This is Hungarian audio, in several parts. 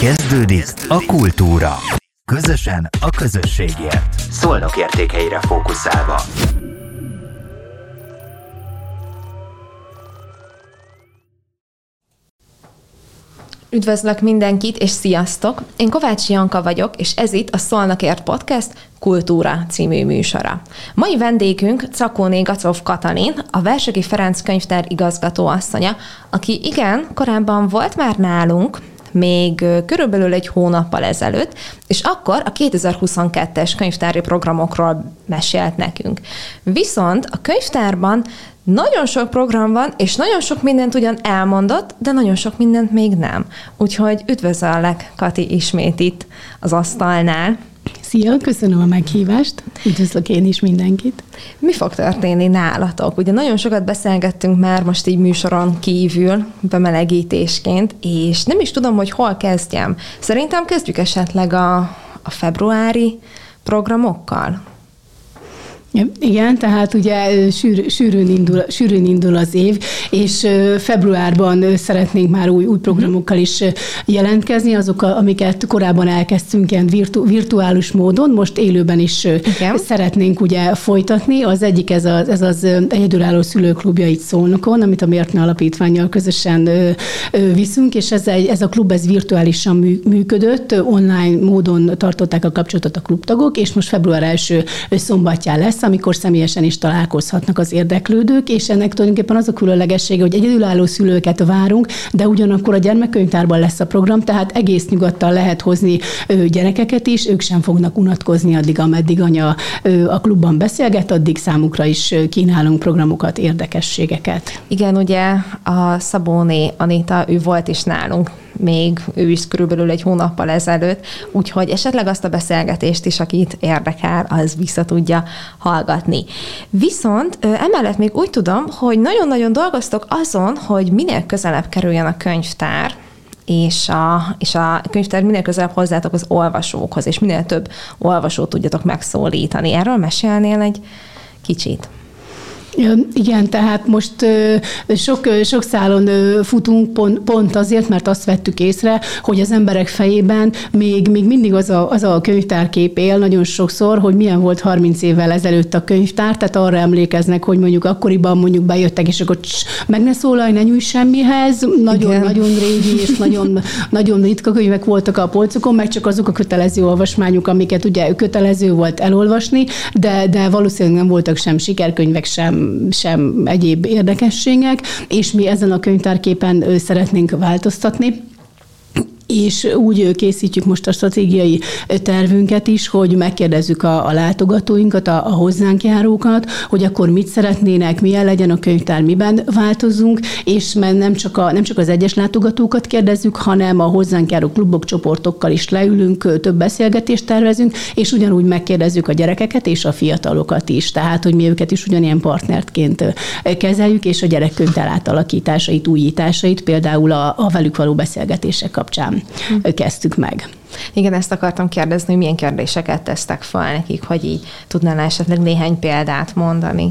Kezdődik a kultúra. Közösen a közösségért. Szolnok értékeire fókuszálva. Üdvözlök mindenkit, és sziasztok! Én Kovács Janka vagyok, és ez itt a Szolnokért Podcast Kultúra című műsora. Mai vendégünk Cakóné Gacov Katalin, a Versegi Ferenc könyvtár igazgató asszonya, aki igen, korábban volt már nálunk, még körülbelül egy hónappal ezelőtt, és akkor a 2022-es könyvtári programokról mesélt nekünk. Viszont a könyvtárban nagyon sok program van, és nagyon sok mindent ugyan elmondott, de nagyon sok mindent még nem. Úgyhogy üdvözöllek, Kati, ismét itt az asztalnál. Szia, köszönöm a meghívást. Üdvözlök én is mindenkit. Mi fog történni nálatok? Ugye nagyon sokat beszélgettünk már most így műsoron kívül, bemelegítésként, és nem is tudom, hogy hol kezdjem. Szerintem kezdjük esetleg a, a februári programokkal. Igen, tehát ugye sűr, sűrűn, indul, sűrűn indul az év, és februárban szeretnénk már új, új programokkal is jelentkezni, azok, amiket korábban elkezdtünk ilyen virtu, virtuális módon, most élőben is Igen. szeretnénk ugye folytatni. Az egyik ez az, ez az egyedülálló szülőklubja itt Szolnokon, amit a Mértne Alapítványjal közösen viszünk, és ez, egy, ez a klub ez virtuálisan működött, online módon tartották a kapcsolatot a klubtagok, és most február első szombatján lesz, amikor személyesen is találkozhatnak az érdeklődők, és ennek tulajdonképpen az a különlegessége, hogy egyedülálló szülőket várunk, de ugyanakkor a gyermekkönyvtárban lesz a program, tehát egész nyugodtan lehet hozni gyerekeket is, ők sem fognak unatkozni addig, ameddig anya a klubban beszélget, addig számukra is kínálunk programokat, érdekességeket. Igen, ugye a Szabóné Anita, ő volt is nálunk még ő is körülbelül egy hónappal ezelőtt, úgyhogy esetleg azt a beszélgetést is, akit érdekel, az vissza tudja hallgatni. Viszont emellett még úgy tudom, hogy nagyon-nagyon dolgoztok azon, hogy minél közelebb kerüljen a könyvtár, és a, és a könyvtár minél közelebb hozzátok az olvasókhoz, és minél több olvasót tudjatok megszólítani. Erről mesélnél egy kicsit? Igen, tehát most sok, sok szálon futunk pont, pont azért, mert azt vettük észre, hogy az emberek fejében még, még mindig az a, az a könyvtárkép él nagyon sokszor, hogy milyen volt 30 évvel ezelőtt a könyvtár, tehát arra emlékeznek, hogy mondjuk akkoriban mondjuk bejöttek, és akkor css, meg ne szólalj, ne nyújts semmihez, nagyon, nagyon régi és nagyon, nagyon ritka könyvek voltak a polcokon, meg csak azok a kötelező olvasmányok, amiket ugye kötelező volt elolvasni, de, de valószínűleg nem voltak sem sikerkönyvek, sem sem egyéb érdekességek, és mi ezen a könyvtárképen szeretnénk változtatni és úgy készítjük most a stratégiai tervünket is, hogy megkérdezzük a, a látogatóinkat, a, a hozzánk járókat, hogy akkor mit szeretnének, milyen legyen a könyvtár, miben változunk, és nem csak, a, nem csak az egyes látogatókat kérdezzük, hanem a hozzánk járó klubok, csoportokkal is leülünk, több beszélgetést tervezünk, és ugyanúgy megkérdezzük a gyerekeket és a fiatalokat is. Tehát, hogy mi őket is ugyanilyen partnertként kezeljük, és a gyerekkönyvtár átalakításait, újításait, például a, a velük való beszélgetések kapcsán. Kezdtük meg. Igen, ezt akartam kérdezni, hogy milyen kérdéseket tesztek fel nekik, hogy így tudnál esetleg néhány példát mondani.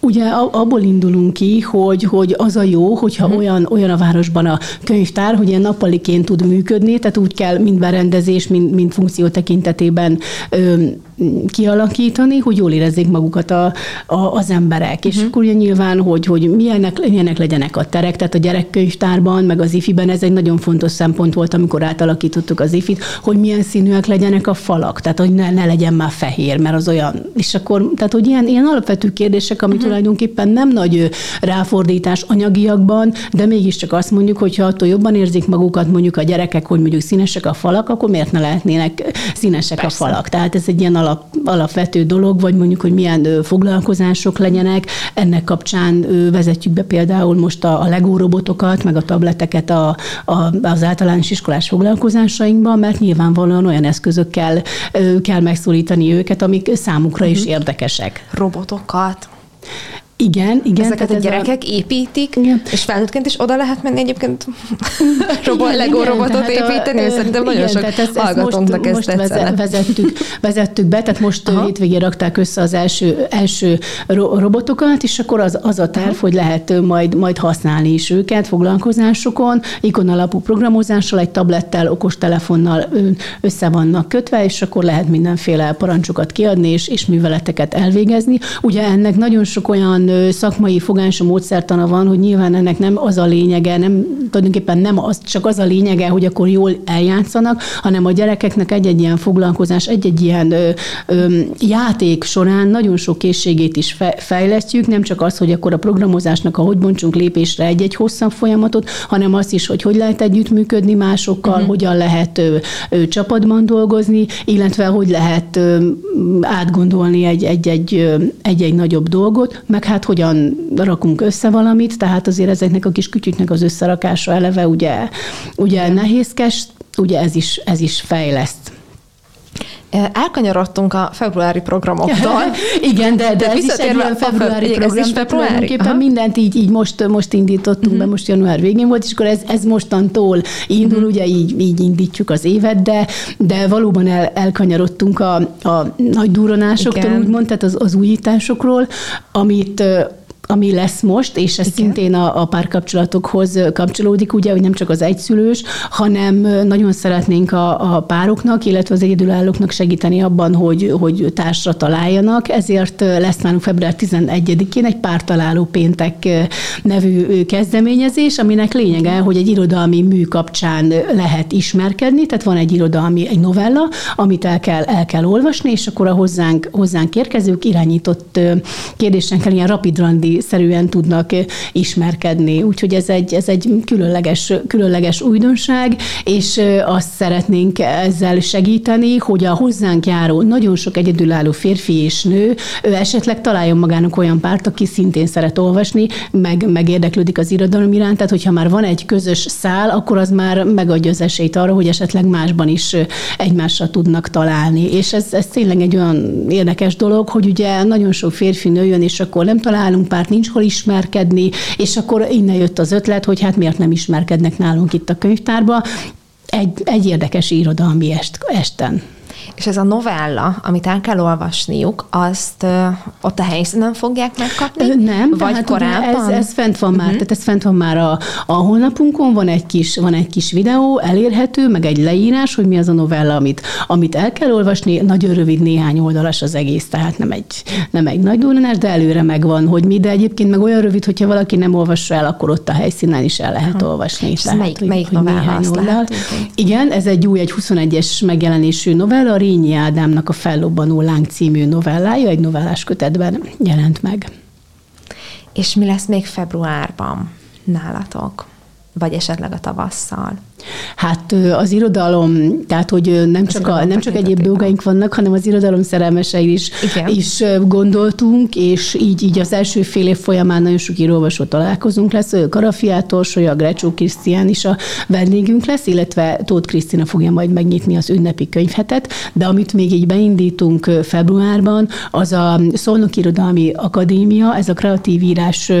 Ugye abból indulunk ki, hogy, hogy az a jó, hogyha uh-huh. olyan, olyan a városban a könyvtár, hogy ilyen nappaliként tud működni, tehát úgy kell mind berendezés, mind, mind funkció tekintetében ö, kialakítani, hogy jól érezzék magukat a, a, az emberek. Uh-huh. És mhm. akkor ugye nyilván, hogy, hogy milyenek, milyenek legyenek a terek, tehát a gyerekkönyvtárban, meg az ifiben ez egy nagyon fontos szempont volt, amikor átalakítottuk az ifit, hogy milyen színűek legyenek a falak, tehát hogy ne, ne legyen már fehér, mert az olyan, és akkor, tehát hogy ilyen, ilyen alapvető kérdések, ami uh-huh. tulajdonképpen nem nagy ráfordítás anyagiakban, de mégiscsak azt mondjuk, hogy ha attól jobban érzik magukat mondjuk a gyerekek, hogy mondjuk színesek a falak, akkor miért ne lehetnének színesek Persze. a falak? Tehát ez egy ilyen alap, alapvető dolog, vagy mondjuk, hogy milyen foglalkozások legyenek. Ennek kapcsán vezetjük be például most a, a Lego robotokat, meg a tableteket a, a, az általános iskolás foglalkozásainkban, mert nyilvánvalóan olyan eszközökkel kell megszólítani őket, amik számukra is mhm. érdekesek. Robotokat? Igen, igen. Ezeket a gyerekek a... építik, igen. és felnőttként is oda lehet menni egyébként robot, igen, Lego igen, robotot építeni, és szerintem nagyon igen, sok ezt, hallgatónknak ezt, most, ezt most vezettük, vezettük be, tehát most Aha. hétvégén rakták össze az első, első robotokat, és akkor az, az a terv, hogy lehet majd, majd használni is őket foglalkozásokon, ikon alapú programozással, egy tablettel, okostelefonnal össze vannak kötve, és akkor lehet mindenféle parancsokat kiadni, és, és műveleteket elvégezni. Ugye ennek nagyon sok olyan szakmai fogású módszertana van, hogy nyilván ennek nem az a lényege, nem tulajdonképpen nem az, csak az a lényege, hogy akkor jól eljátszanak, hanem a gyerekeknek egy-egy ilyen foglalkozás, egy-egy ilyen ö, ö, játék során nagyon sok készségét is fe, fejlesztjük, nem csak az, hogy akkor a programozásnak a hogy bontsunk lépésre egy-egy hosszabb folyamatot, hanem azt is, hogy hogy lehet együttműködni másokkal, uh-huh. hogyan lehet ö, ö, csapatban dolgozni, illetve hogy lehet ö, átgondolni egy-egy nagyobb dolgot, meg hát hogyan rakunk össze valamit, tehát azért ezeknek a kis kütyüknek az összerakása eleve ugye, ugye nehézkes, ugye ez is, ez is fejleszt. Elkanyarodtunk a februári programoktól. Igen, de, de, de ez is egy ilyen februári program. Ez februári? Aha. mindent így, így most, most indítottunk uh-huh. be, mhm. most január végén volt, és akkor ez, ez mostantól indul, uh-huh. ugye így, így indítjuk az évet, de, de valóban el, elkanyarodtunk a, a nagy duronásoktól, úgymond, tehát az, az újításokról, amit ami lesz most, és ez Igen. szintén a, a párkapcsolatokhoz kapcsolódik, ugye, hogy nem csak az egyszülős, hanem nagyon szeretnénk a, a pároknak, illetve az egyedülállóknak segíteni abban, hogy, hogy társra találjanak, ezért lesz nálunk február 11-én egy pártaláló péntek nevű kezdeményezés, aminek lényege, hogy egy irodalmi mű kapcsán lehet ismerkedni, tehát van egy irodalmi, egy novella, amit el kell, el kell olvasni, és akkor a hozzánk, hozzánk érkezők irányított kérdésen ilyen rapidrandi szerűen tudnak ismerkedni. Úgyhogy ez egy, ez egy különleges, különleges újdonság, és azt szeretnénk ezzel segíteni, hogy a hozzánk járó nagyon sok egyedülálló férfi és nő ő esetleg találjon magának olyan párt, aki szintén szeret olvasni, meg, meg érdeklődik az irodalom iránt, tehát hogyha már van egy közös szál, akkor az már megadja az esélyt arra, hogy esetleg másban is egymásra tudnak találni. És ez, ez tényleg egy olyan érdekes dolog, hogy ugye nagyon sok férfi nő jön, és akkor nem találunk párt, nincs hol ismerkedni, és akkor innen jött az ötlet, hogy hát miért nem ismerkednek nálunk itt a könyvtárba. Egy, egy érdekes irodalmi est, esten. És ez a novella, amit el kell olvasniuk, azt ö, ott a helyszínen fogják megkapni? Nem, vagy tehát korábban? Ez, ez fent van már, uh-huh. tehát ez fent van már a, a honlapunkon, van egy, kis, van egy kis videó, elérhető, meg egy leírás, hogy mi az a novella, amit, amit el kell olvasni, nagyon rövid, néhány oldalas az egész, tehát nem egy, nem egy nagy durranás, de előre megvan, hogy mi, de egyébként meg olyan rövid, hogyha valaki nem olvassa el, akkor ott a helyszínen is el lehet uh-huh. olvasni. És tehát, melyik, hogy, melyik novella azt lehet? Igen, ez egy új, egy 21-es megjelenésű novella, Rényi Ádámnak a Fellobbanó láng című novellája egy novellás kötetben jelent meg. És mi lesz még februárban nálatok? Vagy esetleg a tavasszal? Hát az irodalom, tehát hogy nem az csak, a, nem csak egyéb dolgaink vannak, hanem az irodalom szerelmesei is, is gondoltunk, és így, így az első fél év folyamán nagyon sok íróolvasó találkozunk lesz. Karafiától, Solya Grecsó Krisztián is a vendégünk lesz, illetve Tóth Krisztina fogja majd megnyitni az ünnepi könyvhetet, de amit még így beindítunk februárban, az a Szolnok Irodalmi Akadémia, ez a kreatív írás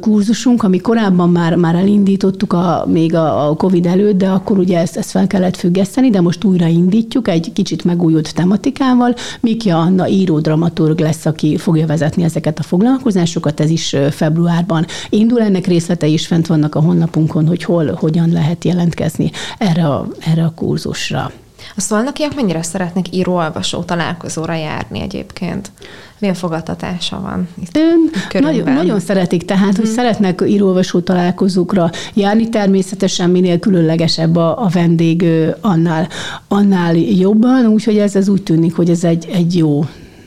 kurzusunk, ami korábban már, már elindítottuk a, még a, a Covid előtt, de akkor ugye ezt, ezt fel kellett függeszteni, de most újraindítjuk egy kicsit megújult tematikával. Mikja Anna író dramaturg lesz, aki fogja vezetni ezeket a foglalkozásokat, ez is februárban indul. Ennek részletei is fent vannak a honlapunkon, hogy hol, hogyan lehet jelentkezni erre a, erre a kurzusra. A szolnokiak mennyire szeretnek író-olvasó találkozóra járni egyébként? Milyen fogadtatása van itt Ön, nagyon, nagyon szeretik, tehát, hmm. hogy mhm. szeretnek író-olvasó találkozókra járni, természetesen minél különlegesebb a, a vendég, annál, annál jobban, úgyhogy ez, ez úgy tűnik, hogy ez egy, egy jó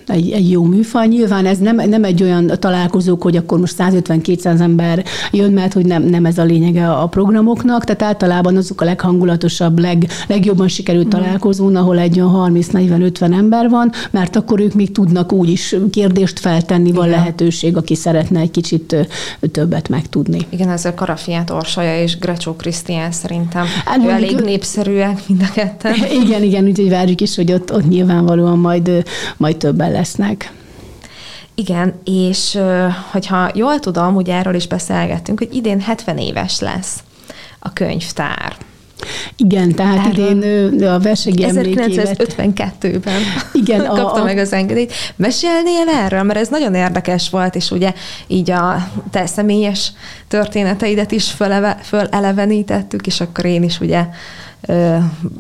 egy, egy jó műfaj. Nyilván ez nem, nem egy olyan találkozók, hogy akkor most 150-200 ember jön, mert hogy nem, nem ez a lényege a programoknak, tehát általában azok a leghangulatosabb, leg, legjobban sikerült mm. találkozón, ahol egy 30-40-50 ember van, mert akkor ők még tudnak úgy is kérdést feltenni, van Igen. lehetőség, aki szeretne egy kicsit többet megtudni. Igen, ez a Karafiát Orsolya és Grecsó Krisztián szerintem hát, ő elég népszerűek mind a ketten. Igen, igen, úgyhogy várjuk is, hogy ott, ott nyilvánvalóan majd, majd lesznek. Igen, és hogyha jól tudom, ugye erről is beszélgettünk, hogy idén 70 éves lesz a könyvtár. Igen, tehát Erről idén a versegi 1952-ben igen, kapta a, meg az engedélyt. Mesélnél erről, mert ez nagyon érdekes volt, és ugye így a te személyes történeteidet is föleve, fölelevenítettük, és akkor én is ugye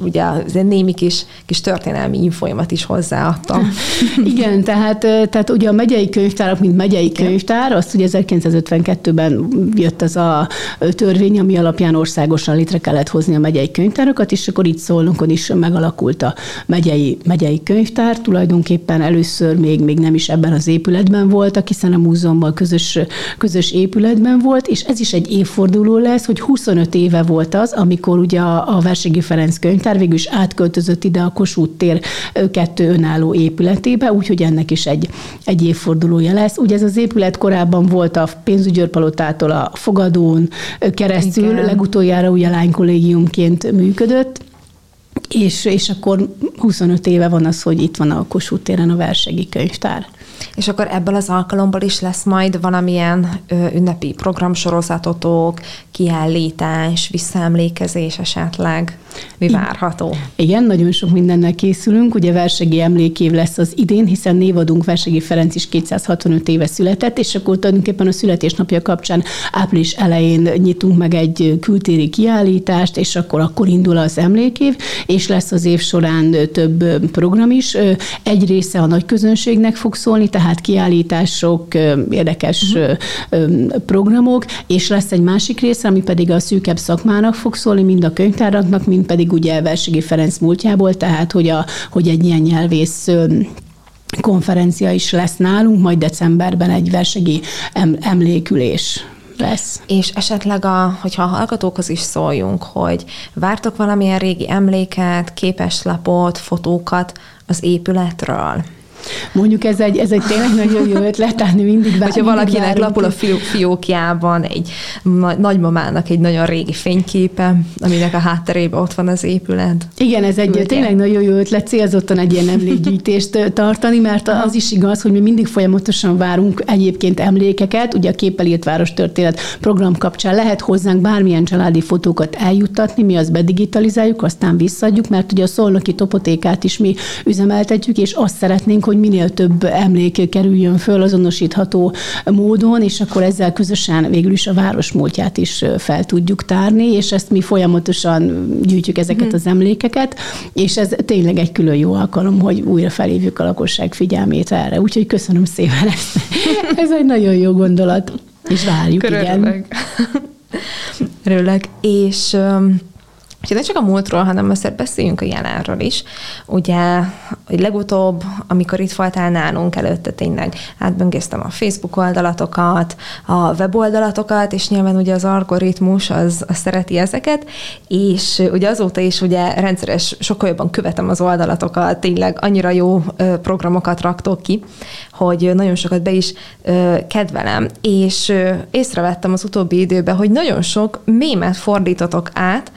ugye az némi kis, kis történelmi infoimat is hozzáadtam. Igen, tehát, tehát ugye a megyei könyvtárak, mint megyei Igen. könyvtár, azt ugye 1952-ben jött az a törvény, ami alapján országosan létre kellett hozni a megyei könyvtárakat, és akkor itt szólnunkon is megalakult a megyei, megyei könyvtár. Tulajdonképpen először még, még nem is ebben az épületben voltak, hiszen a múzeumban közös, közös épületben volt, és ez is egy évforduló lesz, hogy 25 éve volt az, amikor ugye a, a verseny Városigi Ferenc könyvtár végül is átköltözött ide a Kossuth tér kettő önálló épületébe, úgyhogy ennek is egy, egy évfordulója lesz. Ugye ez az épület korábban volt a pénzügyőrpalotától a fogadón keresztül, Igen. legutoljára ugye lánykollégiumként működött, és, és akkor 25 éve van az, hogy itt van a Kossuth téren a Versegi Könyvtár. És akkor ebből az alkalomból is lesz majd valamilyen ö, ünnepi programsorozatotok, kiállítás, visszaemlékezés esetleg? Mi várható? Igen, nagyon sok mindennel készülünk. Ugye Versegi emlékév lesz az idén, hiszen névadunk Versegi Ferenc is 265 éve született, és akkor tulajdonképpen a születésnapja kapcsán április elején nyitunk meg egy kültéri kiállítást, és akkor akkor indul az emlékév, és lesz az év során több program is. Egy része a nagy közönségnek fog szólni, tehát kiállítások, érdekes uh-huh. programok, és lesz egy másik része, ami pedig a szűkebb szakmának fog szólni, mind a könyvtáraknak, mind pedig ugye Versegi Ferenc múltjából, tehát hogy, a, hogy egy ilyen nyelvész konferencia is lesz nálunk, majd decemberben egy versegi emlékülés lesz. És esetleg, a, hogyha a hallgatókhoz is szóljunk, hogy vártok valamilyen régi emléket, képeslapot, fotókat az épületről? Mondjuk ez egy, ez egy tényleg nagyon jó ötlet, tehát mindig vár, Hogyha valakinek várunk. lapul a fió, fiókjában egy nagymamának egy nagyon régi fényképe, aminek a hátterében ott van az épület. Igen, ez egy Ugye? tényleg nagyon jó ötlet célzottan egy ilyen emlékgyűjtést tartani, mert az is igaz, hogy mi mindig folyamatosan várunk egyébként emlékeket, ugye a Képelírt Város Történet program kapcsán lehet hozzánk bármilyen családi fotókat eljuttatni, mi azt bedigitalizáljuk, aztán visszadjuk, mert ugye a szolnoki topotékát is mi üzemeltetjük, és azt szeretnénk, hogy minél több emlék kerüljön föl azonosítható módon, és akkor ezzel közösen végül is a város múltját is fel tudjuk tárni, és ezt mi folyamatosan gyűjtjük ezeket hmm. az emlékeket, és ez tényleg egy külön jó alkalom, hogy újra felhívjuk a lakosság figyelmét erre. Úgyhogy köszönöm szépen ezt. ez egy nagyon jó gondolat, és várjuk, Körülök. igen. Örülök. És um, Úgyhogy ne csak a múltról, hanem azért beszéljünk a jelenről is. Ugye, hogy legutóbb, amikor itt voltál nálunk előtte tényleg átböngésztem a Facebook oldalatokat, a weboldalatokat, és nyilván ugye az algoritmus az, az szereti ezeket, és ugye azóta is ugye rendszeres, sokkal jobban követem az oldalatokat, tényleg annyira jó programokat raktok ki, hogy nagyon sokat be is kedvelem, és észrevettem az utóbbi időben, hogy nagyon sok mémet fordítotok át,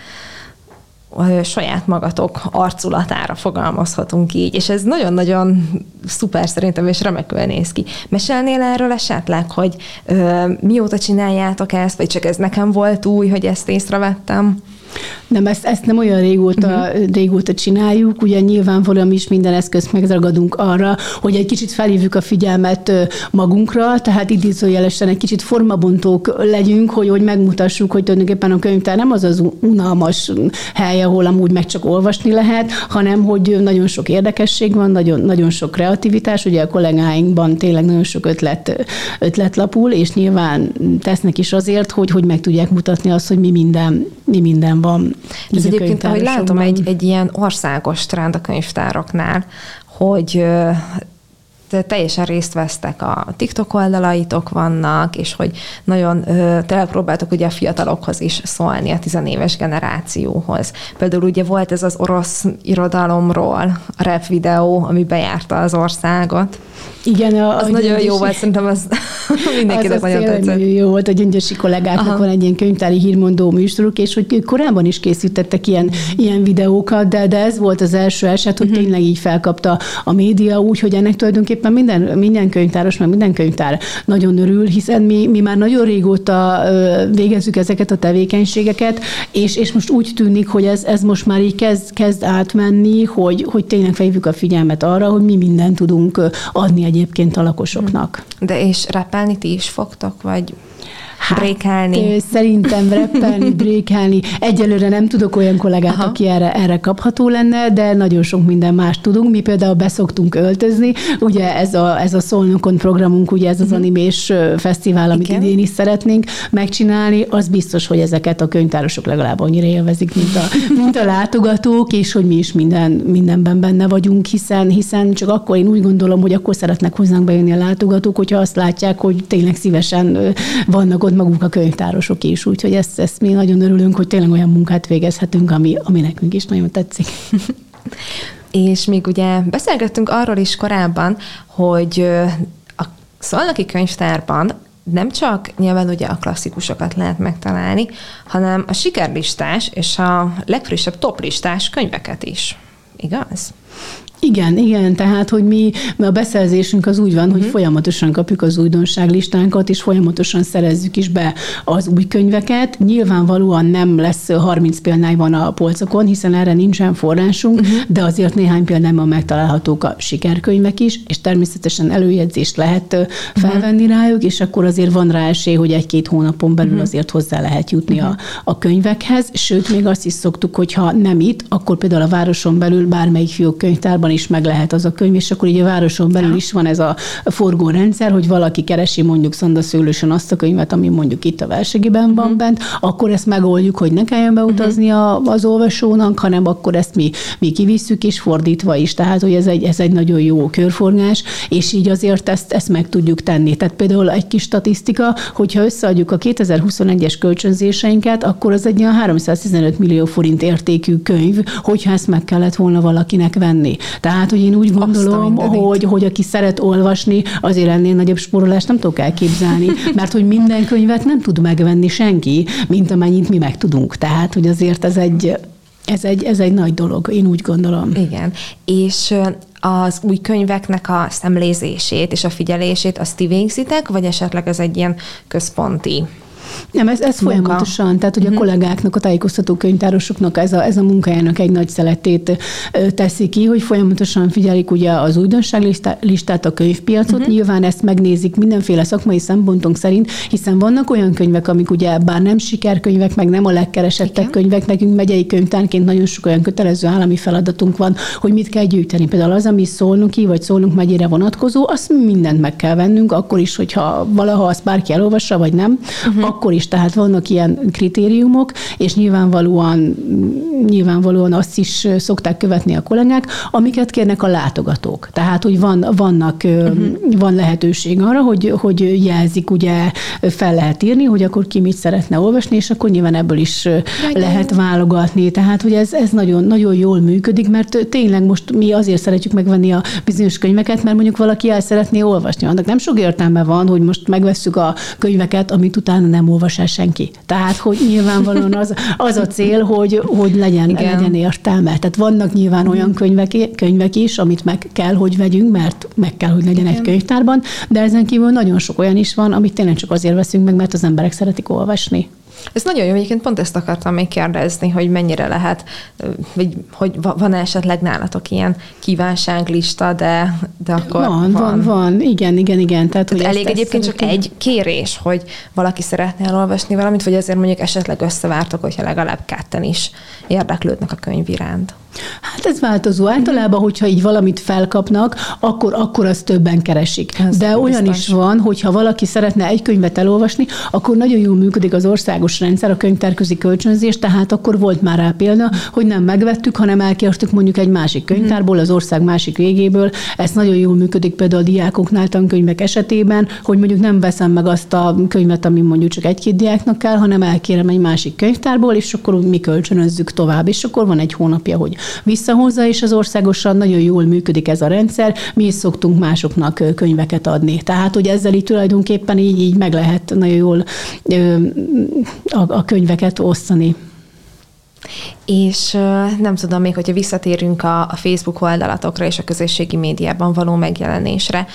saját magatok arculatára fogalmazhatunk így, és ez nagyon-nagyon szuper szerintem, és remekül néz ki. Mesélnél erről esetleg, hogy ö, mióta csináljátok ezt, vagy csak ez nekem volt új, hogy ezt észrevettem? Nem, ezt, ezt nem olyan régóta, uh-huh. régóta csináljuk, ugye nyilvánvalóan is minden eszközt megragadunk arra, hogy egy kicsit felhívjuk a figyelmet magunkra, tehát idézőjelesen egy kicsit formabontók legyünk, hogy, hogy megmutassuk, hogy tulajdonképpen a könyvtár nem az az unalmas hely, ahol amúgy meg csak olvasni lehet, hanem hogy nagyon sok érdekesség van, nagyon, nagyon sok kreativitás, ugye a kollégáinkban tényleg nagyon sok ötlet, ötlet lapul, és nyilván tesznek is azért, hogy, hogy meg tudják mutatni azt, hogy mi minden, mi minden van. Ez egyébként, ahogy látom, egy, egy ilyen országos trend a könyvtároknál, hogy teljesen részt vesztek a TikTok oldalaitok vannak, és hogy nagyon tényleg próbáltok ugye a fiatalokhoz is szólni, a tizenéves generációhoz. Például ugye volt ez az orosz irodalomról a rap videó, ami bejárta az országot. Igen, a, az a nagyon jó volt, szerintem az mindenkinek az nagyon tetszett. Nagyon jó volt a gyöngyösi kollégáknak Aha. van egy ilyen könyvtári hírmondó műsoruk, és hogy korábban is készítettek ilyen, ilyen videókat, de, de ez volt az első eset, hogy uh-huh. tényleg így felkapta a média úgy, hogy ennek tulajdonképpen minden, minden könyvtáros, meg minden könyvtár nagyon örül, hiszen mi, mi már nagyon régóta végezzük ezeket a tevékenységeket, és, és most úgy tűnik, hogy ez, ez most már így kezd, kezd átmenni, hogy, hogy tényleg felhívjuk a figyelmet arra, hogy mi mindent tudunk adni egyébként a lakosoknak. De és repelni ti is fogtok, vagy Hát, brékelni. Szerintem reppelni, brékelni. Egyelőre nem tudok olyan kollégát, Aha. aki erre, erre kapható lenne, de nagyon sok minden más tudunk. Mi például beszoktunk öltözni. Ugye ez a, ez a Szolnokon programunk, ugye ez az uh-huh. animés fesztivál, amit Igen. idén is szeretnénk megcsinálni, az biztos, hogy ezeket a könyvtárosok legalább annyira élvezik, mint a, mint a látogatók, és hogy mi is minden, mindenben benne vagyunk, hiszen, hiszen csak akkor én úgy gondolom, hogy akkor szeretnek hozzánk bejönni a látogatók, hogyha azt látják, hogy tényleg szívesen vannak ott magunk a könyvtárosok is, úgyhogy ezt, ezt mi nagyon örülünk, hogy tényleg olyan munkát végezhetünk, ami, ami nekünk is nagyon tetszik. És még ugye beszélgettünk arról is korábban, hogy a Szolnoki könyvtárban nem csak nyilván ugye a klasszikusokat lehet megtalálni, hanem a sikerlistás és a legfrissebb toplistás könyveket is. Igaz? Igen, igen, tehát, hogy mi, a beszerzésünk az úgy van, uh-huh. hogy mhm. folyamatosan kapjuk az újdonságlistánkat, és folyamatosan szerezzük is be az új könyveket. Nyilvánvalóan nem lesz 30 példány van a polcokon, hiszen erre nincsen forrásunk, uh-huh. de azért néhány példányban megtalálhatók a sikerkönyvek is, és természetesen előjegyzést lehet felvenni uh-huh. rájuk, és akkor azért van rá esély, hogy egy-két hónapon belül uh-huh. azért hozzá lehet jutni uh-huh. a, a könyvekhez, sőt, még azt is szoktuk, hogy ha nem itt, akkor például a városon belül bármelyik fiókönyvtárban is meg lehet az a könyv, és akkor így a városon belül is van ez a forgórendszer, hogy valaki keresi mondjuk szandaszőlősen azt a könyvet, ami mondjuk itt a versegiben van uh-huh. bent, akkor ezt megoldjuk, hogy ne kelljen beutazni uh-huh. az olvasónak, hanem akkor ezt mi, mi kivisszük is fordítva is. Tehát, hogy ez egy, ez egy nagyon jó körforgás, és így azért ezt, ezt meg tudjuk tenni. Tehát például egy kis statisztika, hogyha összeadjuk a 2021-es kölcsönzéseinket, akkor az egy olyan 315 millió forint értékű könyv, hogyha ezt meg kellett volna valakinek venni. Tehát, hogy én úgy gondolom, hogy, hogy aki szeret olvasni, azért ennél nagyobb spórolást nem tudok elképzelni, mert hogy minden könyvet nem tud megvenni senki, mint amennyit mi meg tudunk. Tehát, hogy azért ez egy, ez egy, ez egy nagy dolog, én úgy gondolom. Igen, és az új könyveknek a szemlézését és a figyelését azt ti végzitek, vagy esetleg ez egy ilyen központi nem, ez, ez folyamatosan, tehát hogy a mhm. kollégáknak, a tájékoztató könyvtárosoknak ez a, ez a munkájának egy nagy szeletét teszi ki, hogy folyamatosan figyelik ugye az újdonságlistát, a könyvpiacot, uh-huh. nyilván ezt megnézik mindenféle szakmai szempontunk szerint, hiszen vannak olyan könyvek, amik ugye bár nem sikerkönyvek, meg nem a legkeresettebb Igen. könyvek, nekünk megyei könyvtárként nagyon sok olyan kötelező állami feladatunk van, hogy mit kell gyűjteni. Például az, ami Szolnoki vagy Szolnok megyére vonatkozó, azt mindent meg kell vennünk, akkor is, hogyha valaha azt bárki elolvassa, vagy nem, uh-huh. Akkor is. Tehát vannak ilyen kritériumok, és nyilvánvalóan, nyilvánvalóan azt is szokták követni a kollégák, amiket kérnek a látogatók. Tehát, hogy van, vannak, uh-huh. van lehetőség arra, hogy, hogy jelzik, ugye fel lehet írni, hogy akkor ki mit szeretne olvasni, és akkor nyilván ebből is Legyen. lehet válogatni. Tehát, hogy ez, ez nagyon, nagyon jól működik, mert tényleg most mi azért szeretjük megvenni a bizonyos könyveket, mert mondjuk valaki el szeretné olvasni. Annak nem sok értelme van, hogy most megvesszük a könyveket, amit utána nem olvas el senki. Tehát, hogy nyilvánvalóan az, az a cél, hogy, hogy legyen, legyen értelme. Tehát vannak nyilván olyan könyvek, könyvek is, amit meg kell, hogy vegyünk, mert meg kell, hogy legyen Igen. egy könyvtárban, de ezen kívül nagyon sok olyan is van, amit tényleg csak azért veszünk meg, mert az emberek szeretik olvasni. Ez nagyon jó, egyébként pont ezt akartam még kérdezni, hogy mennyire lehet, vagy hogy van esetleg nálatok ilyen kívánságlista, de, de akkor van. Van, van, van. igen, igen, igen. Tehát, hogy elég ezt, egyébként ezt csak egy kérés, hogy valaki szeretne elolvasni valamit, vagy azért mondjuk esetleg összevártok, hogyha legalább ketten is érdeklődnek a könyv iránt. Hát ez változó. Általában, hogyha így valamit felkapnak, akkor, akkor az többen keresik. Ez De olyan biztos. is van, hogyha valaki szeretne egy könyvet elolvasni, akkor nagyon jól működik az országos rendszer, a könyvtárközi kölcsönzés, tehát akkor volt már rá példa, hogy nem megvettük, hanem elkértük mondjuk egy másik könyvtárból, az ország másik végéből. Ez nagyon jól működik például a diákoknál tankönyvek esetében, hogy mondjuk nem veszem meg azt a könyvet, ami mondjuk csak egy-két diáknak kell, hanem elkérem egy másik könyvtárból, és akkor mi kölcsönözzük tovább, és akkor van egy hónapja, hogy vissza összehozza, és az országosan nagyon jól működik ez a rendszer. Mi is szoktunk másoknak könyveket adni. Tehát, hogy ezzel így tulajdonképpen így, így meg lehet nagyon jól a, a könyveket osztani. És nem tudom még, hogyha visszatérünk a, a Facebook oldalatokra és a közösségi médiában való megjelenésre,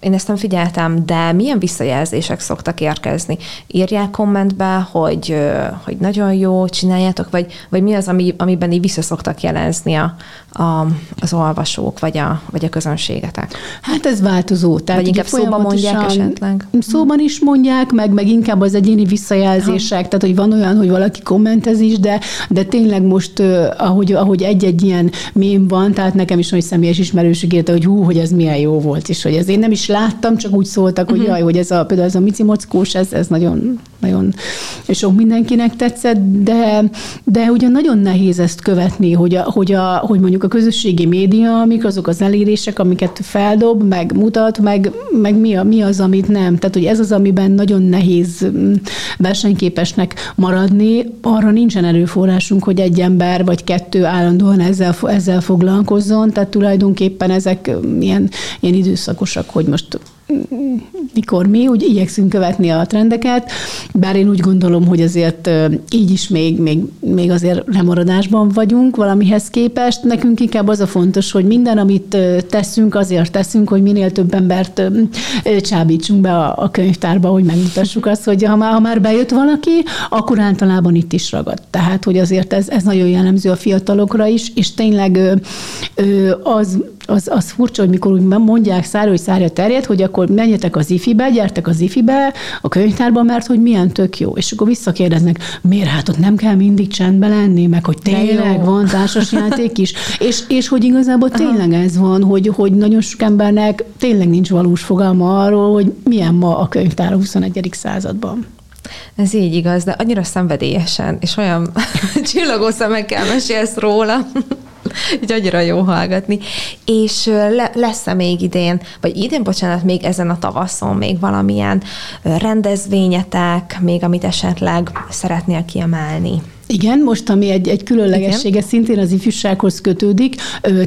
én ezt nem figyeltem, de milyen visszajelzések szoktak érkezni? Írják kommentbe, hogy, hogy nagyon jó, csináljátok, vagy, vagy mi az, ami, amiben így vissza szoktak jelezni a, a, az olvasók, vagy a, vagy a közönségetek? Hát ez változó. Tehát vagy inkább szóban mondják esetleg? Szóban is mondják, meg, meg inkább az egyéni visszajelzések, ha. tehát hogy van olyan, hogy valaki kommentez is, de, de tényleg most, ahogy, ahogy egy-egy ilyen mém van, tehát nekem is nagy személyes ismerőség írta, hogy hú, hogy ez milyen jó volt, és hogy ez én nem is láttam, csak úgy szóltak, hogy uh-huh. jaj, hogy ez a, például ez a Mici Mockós, ez, ez nagyon, nagyon sok mindenkinek tetszett, de, de ugye nagyon nehéz ezt követni, hogy, a, hogy, a, hogy mondjuk a közösségi média, mik azok az elérések, amiket feldob, meg mutat, meg, meg mi, a, mi az, amit nem. Tehát, hogy ez az, amiben nagyon nehéz mm, versenyképesnek maradni, arra nincsen erőforrásunk, hogy egy ember vagy kettő állandóan ezzel, ezzel foglalkozzon, tehát tulajdonképpen ezek ilyen, ilyen időszakosak, hogy most mikor mi, úgy igyekszünk követni a trendeket, bár én úgy gondolom, hogy azért így is még, még, még azért lemaradásban vagyunk valamihez képest. Nekünk inkább az a fontos, hogy minden, amit teszünk, azért teszünk, hogy minél több embert csábítsunk be a, a könyvtárba, hogy megmutassuk azt, hogy ha már, ha már bejött valaki, akkor általában itt is ragad. Tehát, hogy azért ez, ez nagyon jellemző a fiatalokra is, és tényleg az az, az furcsa, hogy mikor úgy mondják szára, hogy szárja terjed, hogy akkor menjetek az ifibe, gyertek az ifibe, a könyvtárba, mert hogy milyen tök jó. És akkor visszakérdeznek, miért hát ott nem kell mindig csendbe lenni, meg hogy tényleg van társasjáték is. és, és hogy igazából tényleg ez van, hogy, hogy nagyon sok embernek tényleg nincs valós fogalma arról, hogy milyen ma a könyvtár a 21. században. Ez így igaz, de annyira szenvedélyesen, és olyan csillagó szemekkel mesélsz róla. így annyira jó hallgatni. És le, lesz-e még idén, vagy idén, bocsánat, még ezen a tavaszon még valamilyen rendezvényetek, még amit esetleg szeretnél kiemelni? Igen, most ami egy, egy különlegessége Igen. szintén az ifjúsághoz kötődik,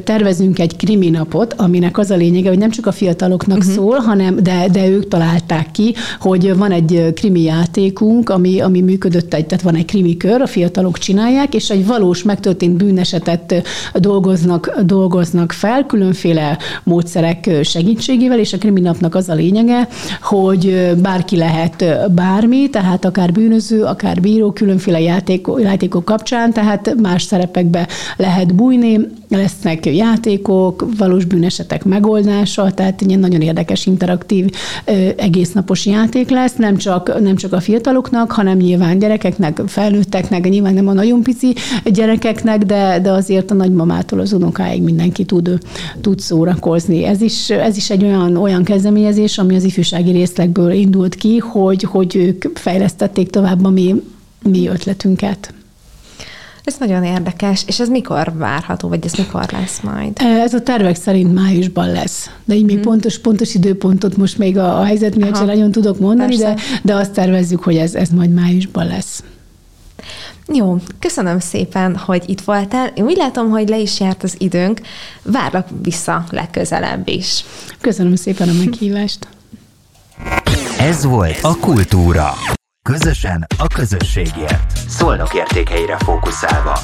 tervezünk egy krimi napot, aminek az a lényege, hogy nem csak a fiataloknak uh-huh. szól, hanem de, de ők találták ki, hogy van egy krimi játékunk, ami, ami működött, egy, tehát van egy krimi kör, a fiatalok csinálják, és egy valós megtörtént bűnesetet dolgoznak, dolgoznak fel, különféle módszerek segítségével, és a krimi napnak az a lényege, hogy bárki lehet bármi, tehát akár bűnöző, akár bíró, különféle játék, játékok kapcsán, tehát más szerepekbe lehet bújni, lesznek játékok, valós bűnesetek megoldása, tehát egy nagyon érdekes, interaktív, egésznapos játék lesz, nem csak, nem csak a fiataloknak, hanem nyilván gyerekeknek, felnőtteknek, nyilván nem a nagyon pici gyerekeknek, de, de azért a nagymamától az unokáig mindenki tud, tud szórakozni. Ez is, ez is egy olyan, olyan kezdeményezés, ami az ifjúsági részlegből indult ki, hogy, hogy ők fejlesztették tovább a mi, mi ötletünket. Ez nagyon érdekes, és ez mikor várható, vagy ez mikor lesz majd? Ez a tervek szerint májusban lesz. De így még hmm. pontos, pontos időpontot most még a, a helyzet miatt sem nagyon tudok mondani, de, de azt tervezzük, hogy ez, ez majd májusban lesz. Jó, köszönöm szépen, hogy itt voltál. Én úgy látom, hogy le is járt az időnk. Várlak vissza legközelebb is. Köszönöm szépen a meghívást. Ez volt a Kultúra. Közösen a közösségért. Szolnok értékeire fókuszálva.